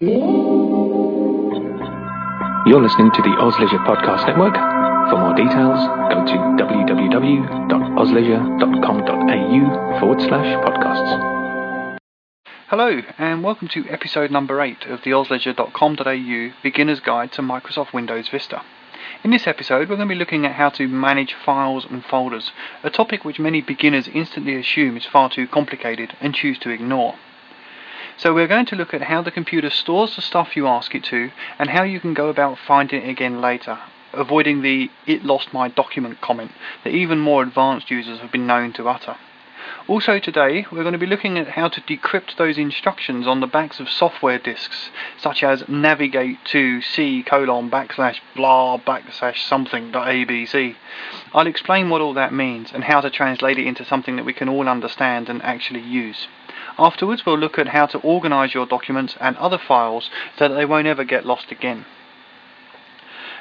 You're listening to the Oz Leisure Podcast Network. For more details, go to www.ozleisure.com.au forward slash podcasts. Hello, and welcome to episode number 8 of the ozleisure.com.au Beginner's Guide to Microsoft Windows Vista. In this episode, we're going to be looking at how to manage files and folders, a topic which many beginners instantly assume is far too complicated and choose to ignore. So we're going to look at how the computer stores the stuff you ask it to and how you can go about finding it again later, avoiding the it lost my document comment that even more advanced users have been known to utter. Also today, we're going to be looking at how to decrypt those instructions on the backs of software disks, such as navigate to c colon backslash blah backslash something dot abc. I'll explain what all that means and how to translate it into something that we can all understand and actually use. Afterwards, we'll look at how to organize your documents and other files so that they won't ever get lost again.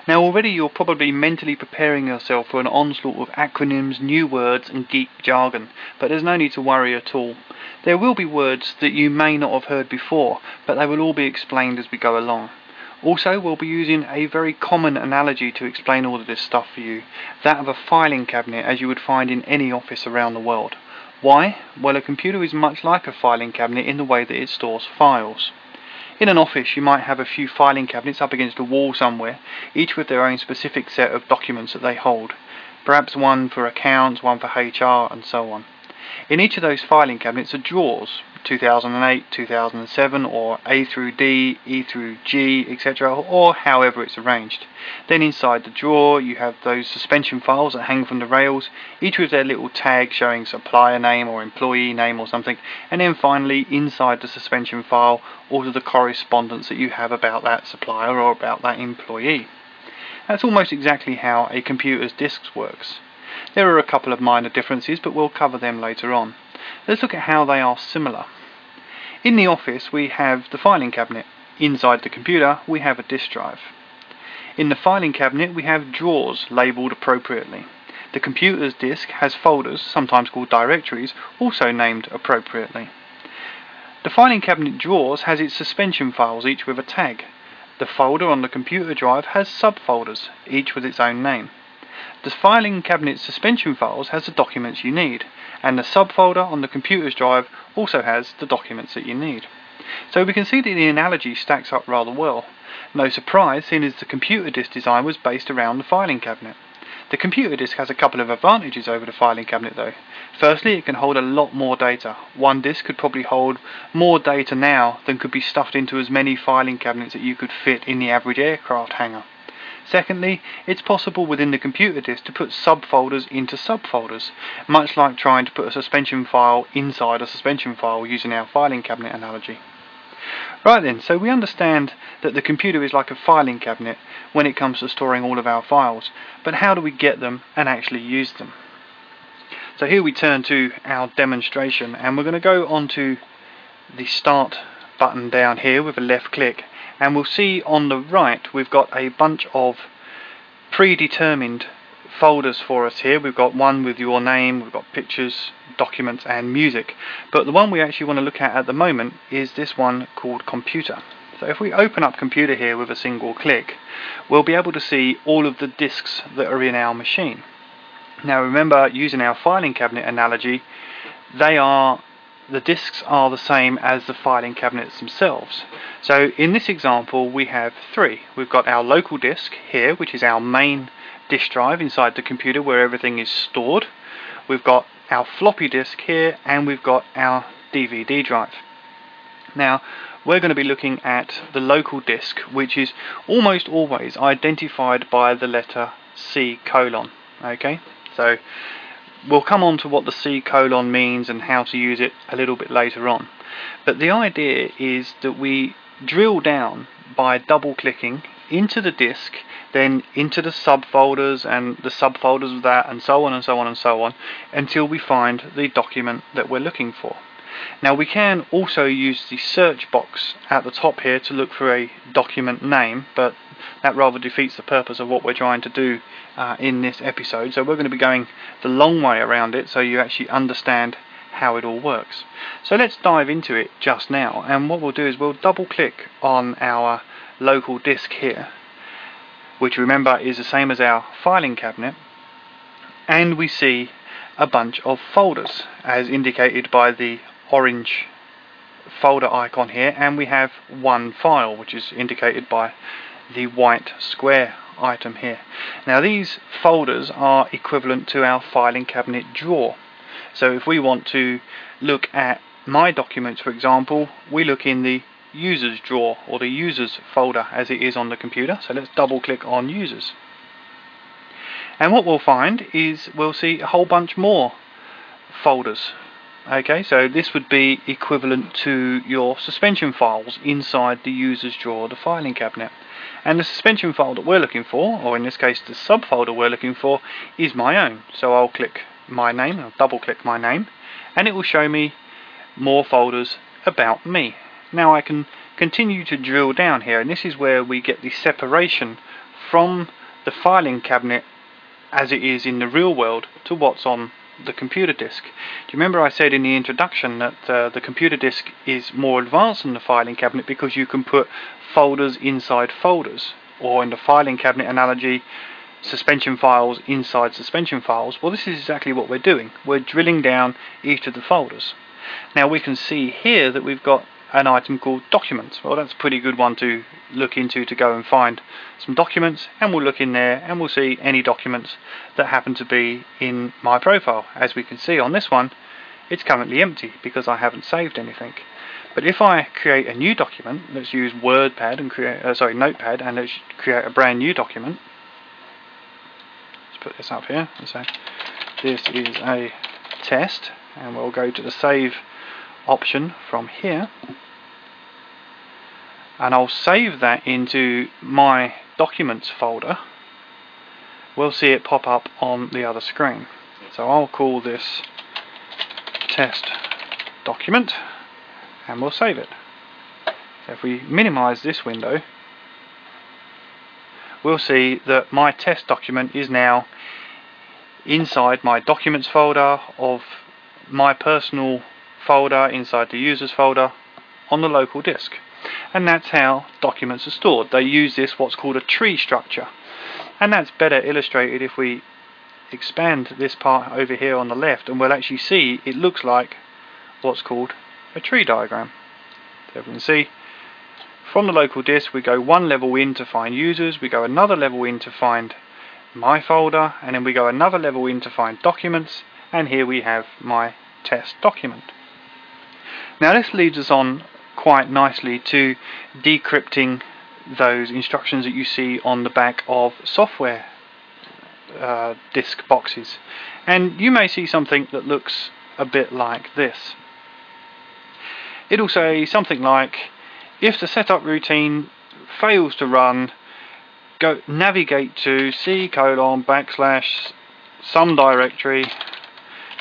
Now, already you're probably mentally preparing yourself for an onslaught of acronyms, new words, and geek jargon, but there's no need to worry at all. There will be words that you may not have heard before, but they will all be explained as we go along. Also, we'll be using a very common analogy to explain all of this stuff for you that of a filing cabinet as you would find in any office around the world. Why? Well, a computer is much like a filing cabinet in the way that it stores files. In an office, you might have a few filing cabinets up against a wall somewhere, each with their own specific set of documents that they hold. Perhaps one for accounts, one for HR, and so on. In each of those filing cabinets are drawers, 2008, 2007, or A through D, E through G, etc., or however it's arranged. Then inside the drawer, you have those suspension files that hang from the rails, each with their little tag showing supplier name or employee name or something, and then finally, inside the suspension file, all of the correspondence that you have about that supplier or about that employee. That's almost exactly how a computer's disks works. There are a couple of minor differences, but we'll cover them later on. Let's look at how they are similar. In the office, we have the filing cabinet. Inside the computer, we have a disk drive. In the filing cabinet, we have drawers labeled appropriately. The computer's disk has folders, sometimes called directories, also named appropriately. The filing cabinet drawers has its suspension files, each with a tag. The folder on the computer drive has subfolders, each with its own name. The filing cabinet suspension files has the documents you need, and the subfolder on the computer's drive also has the documents that you need. So we can see that the analogy stacks up rather well. No surprise, seeing as the computer disk design was based around the filing cabinet. The computer disk has a couple of advantages over the filing cabinet though. Firstly, it can hold a lot more data. One disk could probably hold more data now than could be stuffed into as many filing cabinets that you could fit in the average aircraft hangar. Secondly, it's possible within the computer disk to put subfolders into subfolders, much like trying to put a suspension file inside a suspension file using our filing cabinet analogy. Right then, so we understand that the computer is like a filing cabinet when it comes to storing all of our files, but how do we get them and actually use them? So here we turn to our demonstration and we're going to go onto the start button down here with a left click and we'll see on the right we've got a bunch of predetermined folders for us here. We've got one with your name, we've got pictures, documents and music. But the one we actually want to look at at the moment is this one called computer. So if we open up computer here with a single click, we'll be able to see all of the disks that are in our machine. Now remember, using our filing cabinet analogy, they are the disks are the same as the filing cabinets themselves. So in this example we have three. We've got our local disk here which is our main disk drive inside the computer where everything is stored. We've got our floppy disk here and we've got our DVD drive. Now we're going to be looking at the local disk which is almost always identified by the letter C colon. Okay, so We'll come on to what the C colon means and how to use it a little bit later on. But the idea is that we drill down by double clicking into the disk, then into the subfolders and the subfolders of that, and so on and so on and so on, until we find the document that we're looking for. Now we can also use the search box at the top here to look for a document name, but that rather defeats the purpose of what we're trying to do uh, in this episode. So we're going to be going the long way around it so you actually understand how it all works. So let's dive into it just now and what we'll do is we'll double click on our local disk here which remember is the same as our filing cabinet and we see a bunch of folders as indicated by the orange folder icon here and we have one file which is indicated by the white square item here. Now these folders are equivalent to our filing cabinet drawer. So if we want to look at my documents for example, we look in the users drawer or the users folder as it is on the computer. So let's double click on users. And what we'll find is we'll see a whole bunch more folders Okay, so this would be equivalent to your suspension files inside the user's drawer, the filing cabinet. And the suspension file that we're looking for, or in this case the subfolder we're looking for, is my own. So I'll click my name, I'll double click my name, and it will show me more folders about me. Now I can continue to drill down here, and this is where we get the separation from the filing cabinet as it is in the real world to what's on the computer disk. Do you remember I said in the introduction that uh, the computer disk is more advanced than the filing cabinet because you can put folders inside folders, or in the filing cabinet analogy, suspension files inside suspension files. Well, this is exactly what we're doing. We're drilling down each of the folders. Now we can see here that we've got an item called documents. Well, that's a pretty good one to look into to go and find some documents and we'll look in there and we'll see any documents that happen to be in my profile. As we can see on this one, it's currently empty because I haven't saved anything. But if I create a new document, let's use WordPad and create, uh, sorry, Notepad and let's create a brand new document. Let's put this up here and say this is a test and we'll go to the save option from here. And I'll save that into my documents folder. We'll see it pop up on the other screen. So I'll call this test document and we'll save it. If we minimize this window we'll see that my test document is now inside my documents folder of my personal folder inside the users folder on the local disk. And that's how documents are stored. They use this what's called a tree structure. And that's better illustrated if we expand this part over here on the left and we'll actually see it looks like what's called a tree diagram. So we can see from the local disk we go one level in to find users, we go another level in to find my folder, and then we go another level in to find documents, and here we have my test document. Now this leads us on quite nicely to decrypting those instructions that you see on the back of software uh, disk boxes. And you may see something that looks a bit like this. It'll say something like, if the setup routine fails to run, go navigate to c colon backslash some directory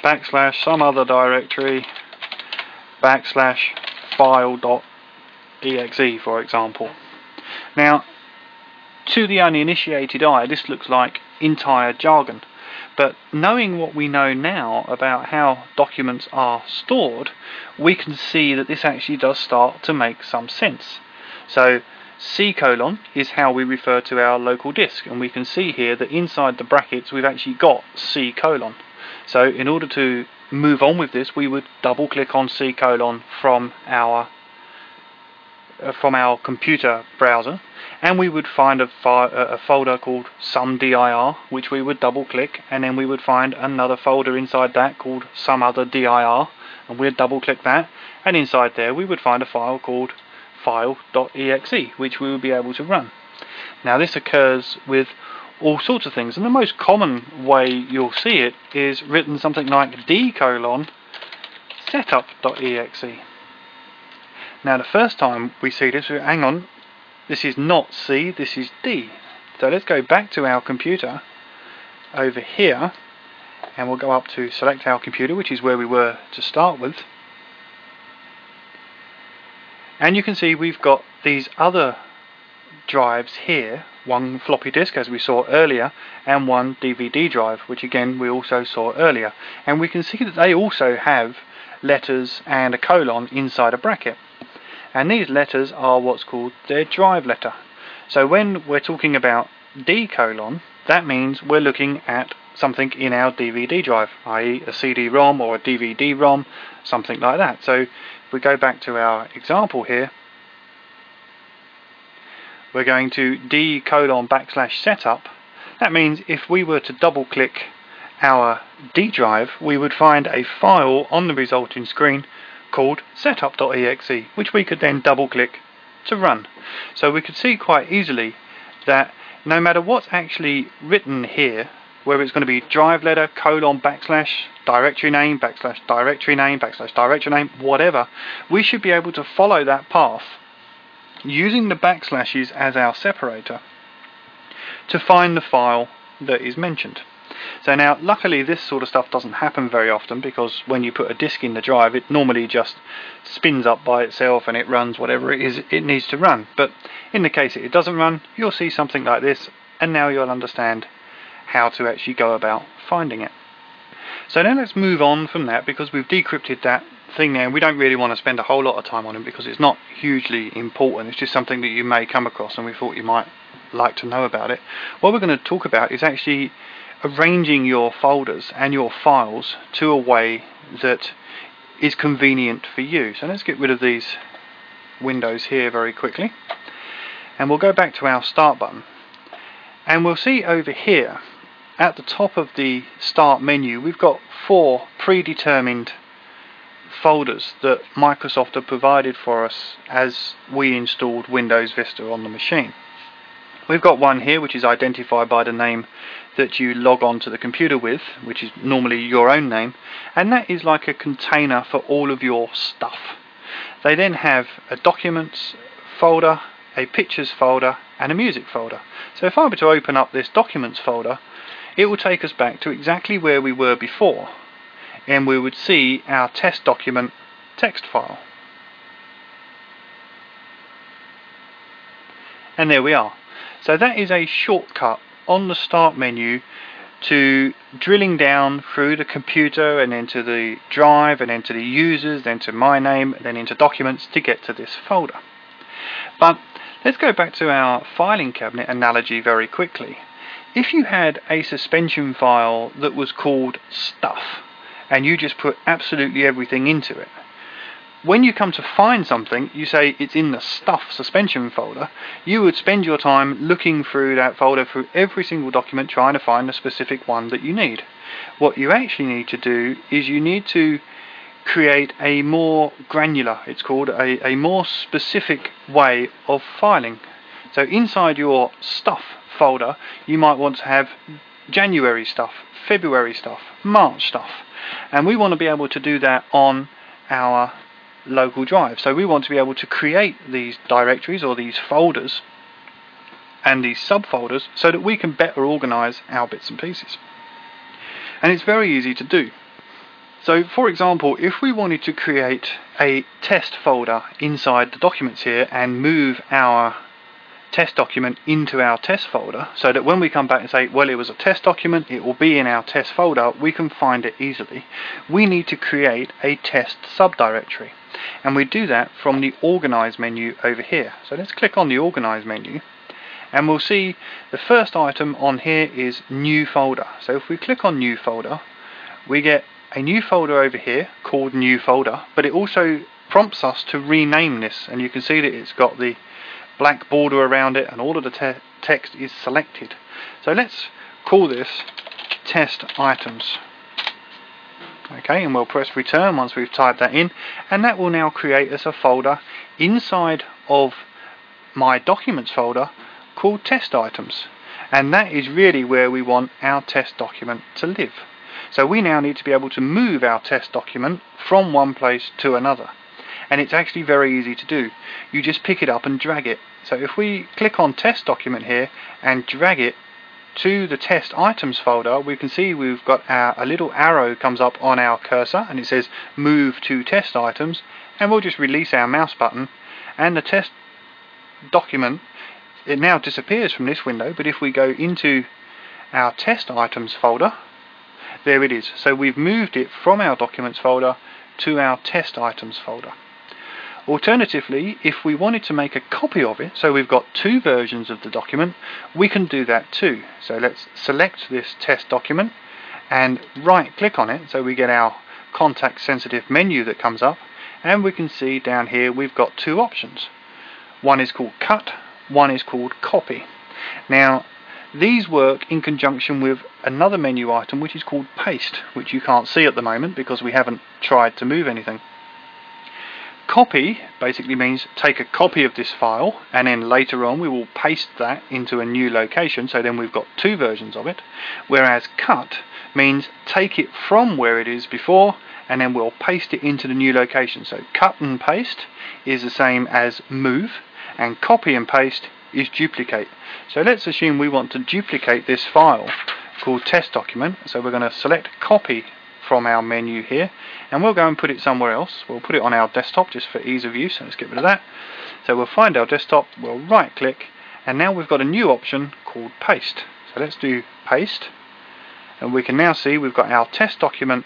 backslash some other directory backslash file.exe for example. Now to the uninitiated eye this looks like entire jargon but knowing what we know now about how documents are stored we can see that this actually does start to make some sense. So C colon is how we refer to our local disk and we can see here that inside the brackets we've actually got C colon. So in order to move on with this, we would double click on C colon from our uh, from our computer browser and we would find a, file, a folder called some dir which we would double click and then we would find another folder inside that called some other dir and we'd double click that and inside there we would find a file called file.exe which we would be able to run. Now this occurs with all sorts of things. And the most common way you'll see it is written something like d colon setup.exe. Now the first time we see this, hang on, this is not C, this is D. So let's go back to our computer over here and we'll go up to select our computer which is where we were to start with and you can see we've got these other drives here one floppy disk as we saw earlier and one DVD drive which again we also saw earlier and we can see that they also have letters and a colon inside a bracket. And these letters are what's called their drive letter. So when we're talking about D colon, that means we're looking at something in our DVD drive, i.e. a CD-ROM or a DVD-ROM, something like that. So if we go back to our example here, we're going to D colon backslash setup. That means if we were to double click our D drive, we would find a file on the resulting screen called setup.exe, which we could then double click to run. So we could see quite easily that no matter what's actually written here, whether it's going to be drive letter, colon, backslash, directory name, backslash, directory name, backslash, directory name, whatever, we should be able to follow that path using the backslashes as our separator to find the file that is mentioned. So now, luckily, this sort of stuff doesn't happen very often because when you put a disk in the drive, it normally just spins up by itself and it runs whatever it is it needs to run. But in the case that it doesn't run, you'll see something like this, and now you'll understand how to actually go about finding it. So now let's move on from that because we've decrypted that thing there we don't really want to spend a whole lot of time on it because it's not hugely important. It's just something that you may come across and we thought you might like to know about it. What we're going to talk about is actually arranging your folders and your files to a way that is convenient for you. So let's get rid of these windows here very quickly and we'll go back to our start button and we'll see over here at the top of the start menu we've got four predetermined folders that Microsoft have provided for us as we installed Windows Vista on the machine. We've got one here which is identified by the name that you log on to the computer with, which is normally your own name, and that is like a container for all of your stuff. They then have a documents folder, a pictures folder, and a music folder. So if I were to open up this documents folder, it will take us back to exactly where we were before, and we would see our test document text file. And there we are. So that is a shortcut on the start menu to drilling down through the computer and into the drive and into the users, then to my name, then into documents to get to this folder. But let's go back to our filing cabinet analogy very quickly. If you had a suspension file that was called stuff and you just put absolutely everything into it, when you come to find something, you say it's in the stuff suspension folder, you would spend your time looking through that folder through every single document trying to find the specific one that you need. What you actually need to do is you need to create a more granular, it's called, a, a more specific way of filing. So inside your stuff folder, you might want to have January stuff, February stuff, March stuff. And we want to be able to do that on our local drive. So we want to be able to create these directories or these folders and these subfolders so that we can better organize our bits and pieces. And it's very easy to do. So for example, if we wanted to create a test folder inside the documents here and move our test document into our test folder so that when we come back and say, well, it was a test document, it will be in our test folder, we can find it easily. We need to create a test subdirectory. And we do that from the Organize menu over here. So let's click on the Organize menu and we'll see the first item on here is New Folder. So if we click on New Folder, we get a new folder over here called New Folder, but it also prompts us to rename this and you can see that it's got the black border around it and all of the te text is selected. So let's call this test items. Okay, and we'll press return once we've typed that in, and that will now create us a folder inside of my documents folder called test items. And that is really where we want our test document to live. So we now need to be able to move our test document from one place to another and it's actually very easy to do. You just pick it up and drag it. So if we click on test document here and drag it to the test items folder, we can see we've got our, a little arrow comes up on our cursor and it says move to test items and we'll just release our mouse button and the test document it now disappears from this window but if we go into our test items folder there it is so we've moved it from our documents folder to our test items folder. Alternatively, if we wanted to make a copy of it, so we've got two versions of the document, we can do that too. So let's select this test document and right click on it so we get our context sensitive menu that comes up and we can see down here we've got two options. One is called cut, one is called copy. Now these work in conjunction with another menu item which is called paste which you can't see at the moment because we haven't tried to move anything. Copy basically means take a copy of this file and then later on we will paste that into a new location so then we've got two versions of it. Whereas cut means take it from where it is before and then we'll paste it into the new location. So cut and paste is the same as move and copy and paste is duplicate. So let's assume we want to duplicate this file called test document. So we're going to select copy from our menu here and we'll go and put it somewhere else. We'll put it on our desktop just for ease of use. So let's get rid of that. So we'll find our desktop, we'll right click and now we've got a new option called paste. So let's do paste and we can now see we've got our test document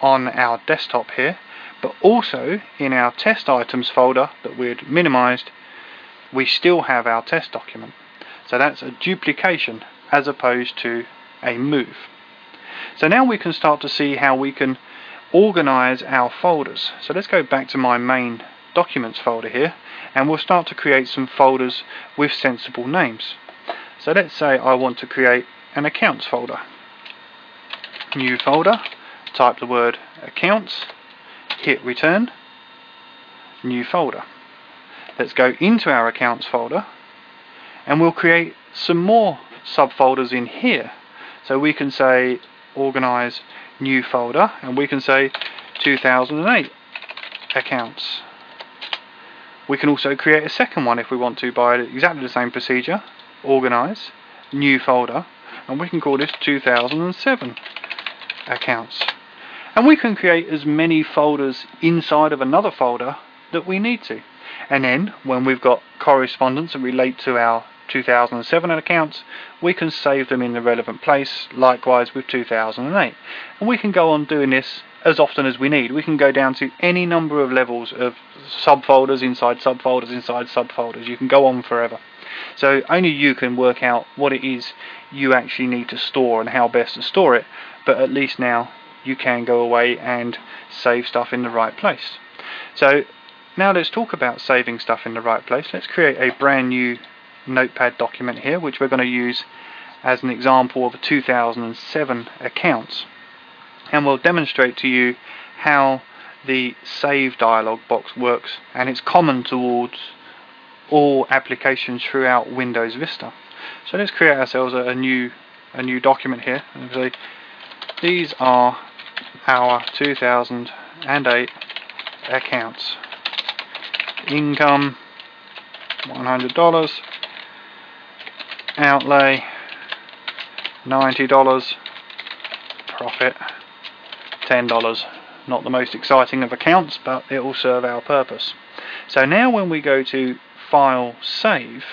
on our desktop here but also in our test items folder that we'd minimized we still have our test document. So that's a duplication as opposed to a move. So now we can start to see how we can organize our folders. So let's go back to my main documents folder here and we'll start to create some folders with sensible names. So let's say I want to create an accounts folder. New folder, type the word accounts, hit return, new folder. Let's go into our accounts folder and we'll create some more subfolders in here. So we can say organize new folder and we can say 2008 accounts. We can also create a second one if we want to by exactly the same procedure, organize, new folder, and we can call this 2007 accounts. And we can create as many folders inside of another folder that we need to. And then when we've got correspondence that relate to our 2007 accounts, we can save them in the relevant place, likewise with 2008. And we can go on doing this as often as we need. We can go down to any number of levels of subfolders inside subfolders inside subfolders. You can go on forever. So only you can work out what it is you actually need to store and how best to store it, but at least now you can go away and save stuff in the right place. So now let's talk about saving stuff in the right place. Let's create a brand new notepad document here which we're going to use as an example of a 2007 accounts and we'll demonstrate to you how the save dialog box works and it's common towards all applications throughout Windows Vista. So let's create ourselves a, a new a new document here and say these are our 2008 accounts. Income $100 outlay $90 profit $10 not the most exciting of accounts but it will serve our purpose. So now when we go to file save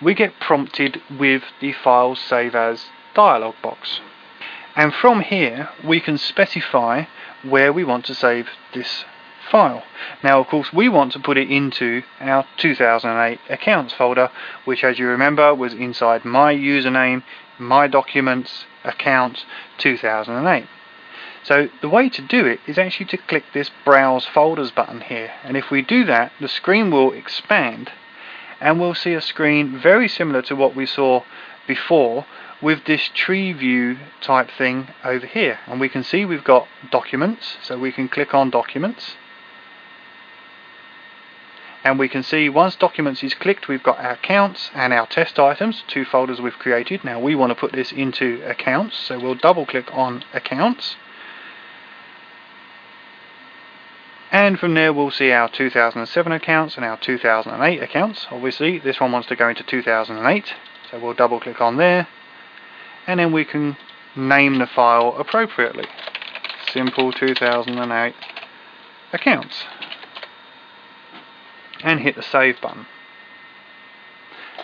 we get prompted with the file save as dialog box. And from here we can specify where we want to save this file. Now of course we want to put it into our 2008 accounts folder which as you remember was inside my username, my documents, accounts 2008. So the way to do it is actually to click this browse folders button here and if we do that the screen will expand and we'll see a screen very similar to what we saw before with this tree view type thing over here and we can see we've got documents so we can click on documents and we can see once documents is clicked we've got our accounts and our test items two folders we've created. Now we want to put this into accounts so we'll double click on accounts. And from there we'll see our 2007 accounts and our 2008 accounts. Obviously this one wants to go into 2008 so we'll double click on there. And then we can name the file appropriately. Simple 2008 accounts and hit the save button.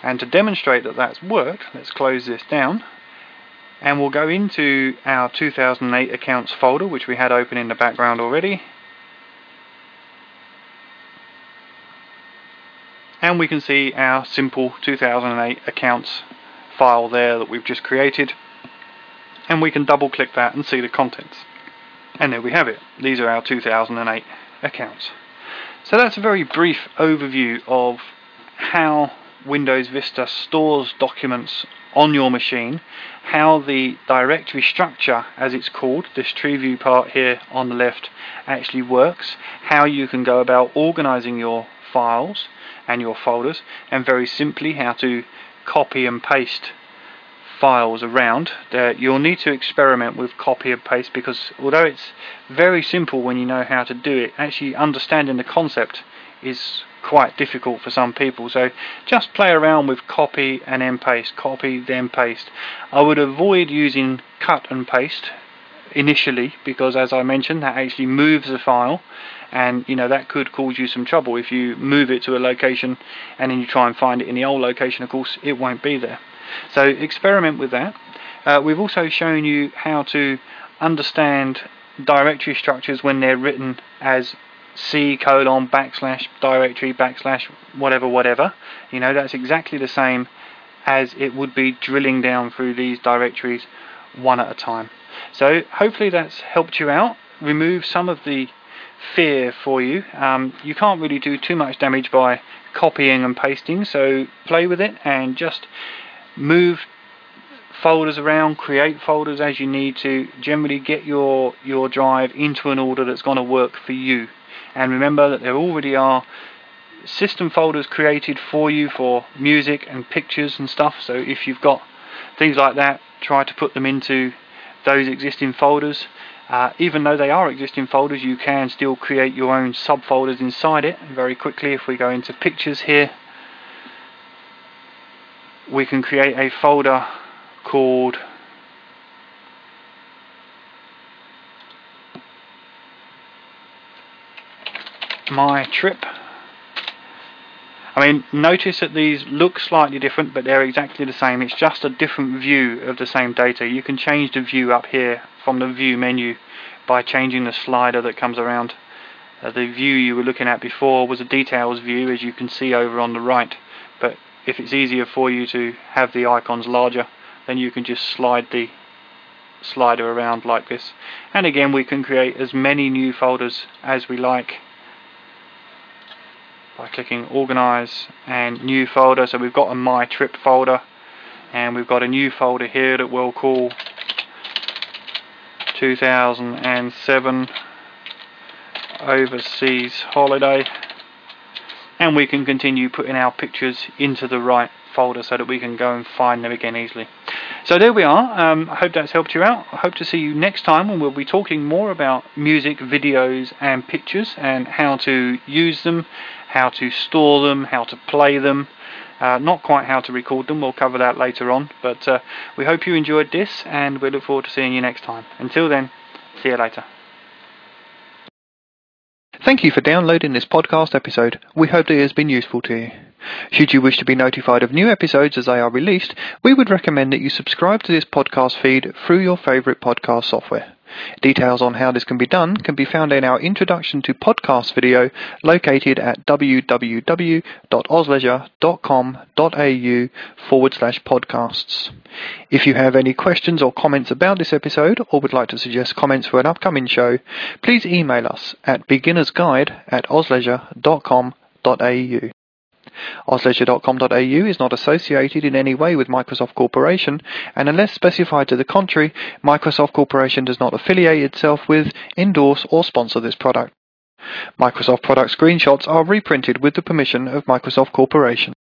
And to demonstrate that that's worked, let's close this down. And we'll go into our 2008 accounts folder which we had open in the background already. And we can see our simple 2008 accounts file there that we've just created. And we can double click that and see the contents. And there we have it. These are our 2008 accounts so that's a very brief overview of how Windows Vista stores documents on your machine, how the directory structure, as it's called, this tree view part here on the left, actually works, how you can go about organizing your files and your folders, and very simply how to copy and paste files around. Uh, you'll need to experiment with copy and paste because although it's very simple when you know how to do it, actually understanding the concept is quite difficult for some people. So just play around with copy and then paste, copy then paste. I would avoid using cut and paste initially because as I mentioned that actually moves the file and you know that could cause you some trouble if you move it to a location and then you try and find it in the old location of course it won't be there so experiment with that. Uh, we've also shown you how to understand directory structures when they're written as C colon backslash directory backslash whatever whatever. You know that's exactly the same as it would be drilling down through these directories one at a time. So hopefully that's helped you out. Remove some of the fear for you. Um, you can't really do too much damage by copying and pasting so play with it and just move folders around, create folders as you need to, generally get your, your drive into an order that's going to work for you. And remember that there already are system folders created for you for music and pictures and stuff. So if you've got things like that try to put them into those existing folders. Uh, even though they are existing folders you can still create your own subfolders inside it very quickly. If we go into pictures here we can create a folder called my trip. I mean, notice that these look slightly different, but they're exactly the same. It's just a different view of the same data. You can change the view up here from the view menu by changing the slider that comes around. Uh, the view you were looking at before was a details view, as you can see over on the right. If it's easier for you to have the icons larger, then you can just slide the slider around like this. And again, we can create as many new folders as we like by clicking organize and new folder so we've got a my trip folder and we've got a new folder here that we'll call 2007 overseas holiday and we can continue putting our pictures into the right folder so that we can go and find them again easily. So there we are. Um, I hope that's helped you out. I hope to see you next time when we'll be talking more about music, videos and pictures and how to use them, how to store them, how to play them. Uh, not quite how to record them, we'll cover that later on. But uh, we hope you enjoyed this and we look forward to seeing you next time. Until then, see you later. Thank you for downloading this podcast episode. We hope it has been useful to you. Should you wish to be notified of new episodes as they are released, we would recommend that you subscribe to this podcast feed through your favourite podcast software. Details on how this can be done can be found in our Introduction to Podcast video located at www.ozleisure.com.au forward slash podcasts. If you have any questions or comments about this episode or would like to suggest comments for an upcoming show, please email us at beginnersguide at. Ozleisure.com.au is not associated in any way with Microsoft Corporation, and unless specified to the contrary, Microsoft Corporation does not affiliate itself with, endorse, or sponsor this product. Microsoft product screenshots are reprinted with the permission of Microsoft Corporation.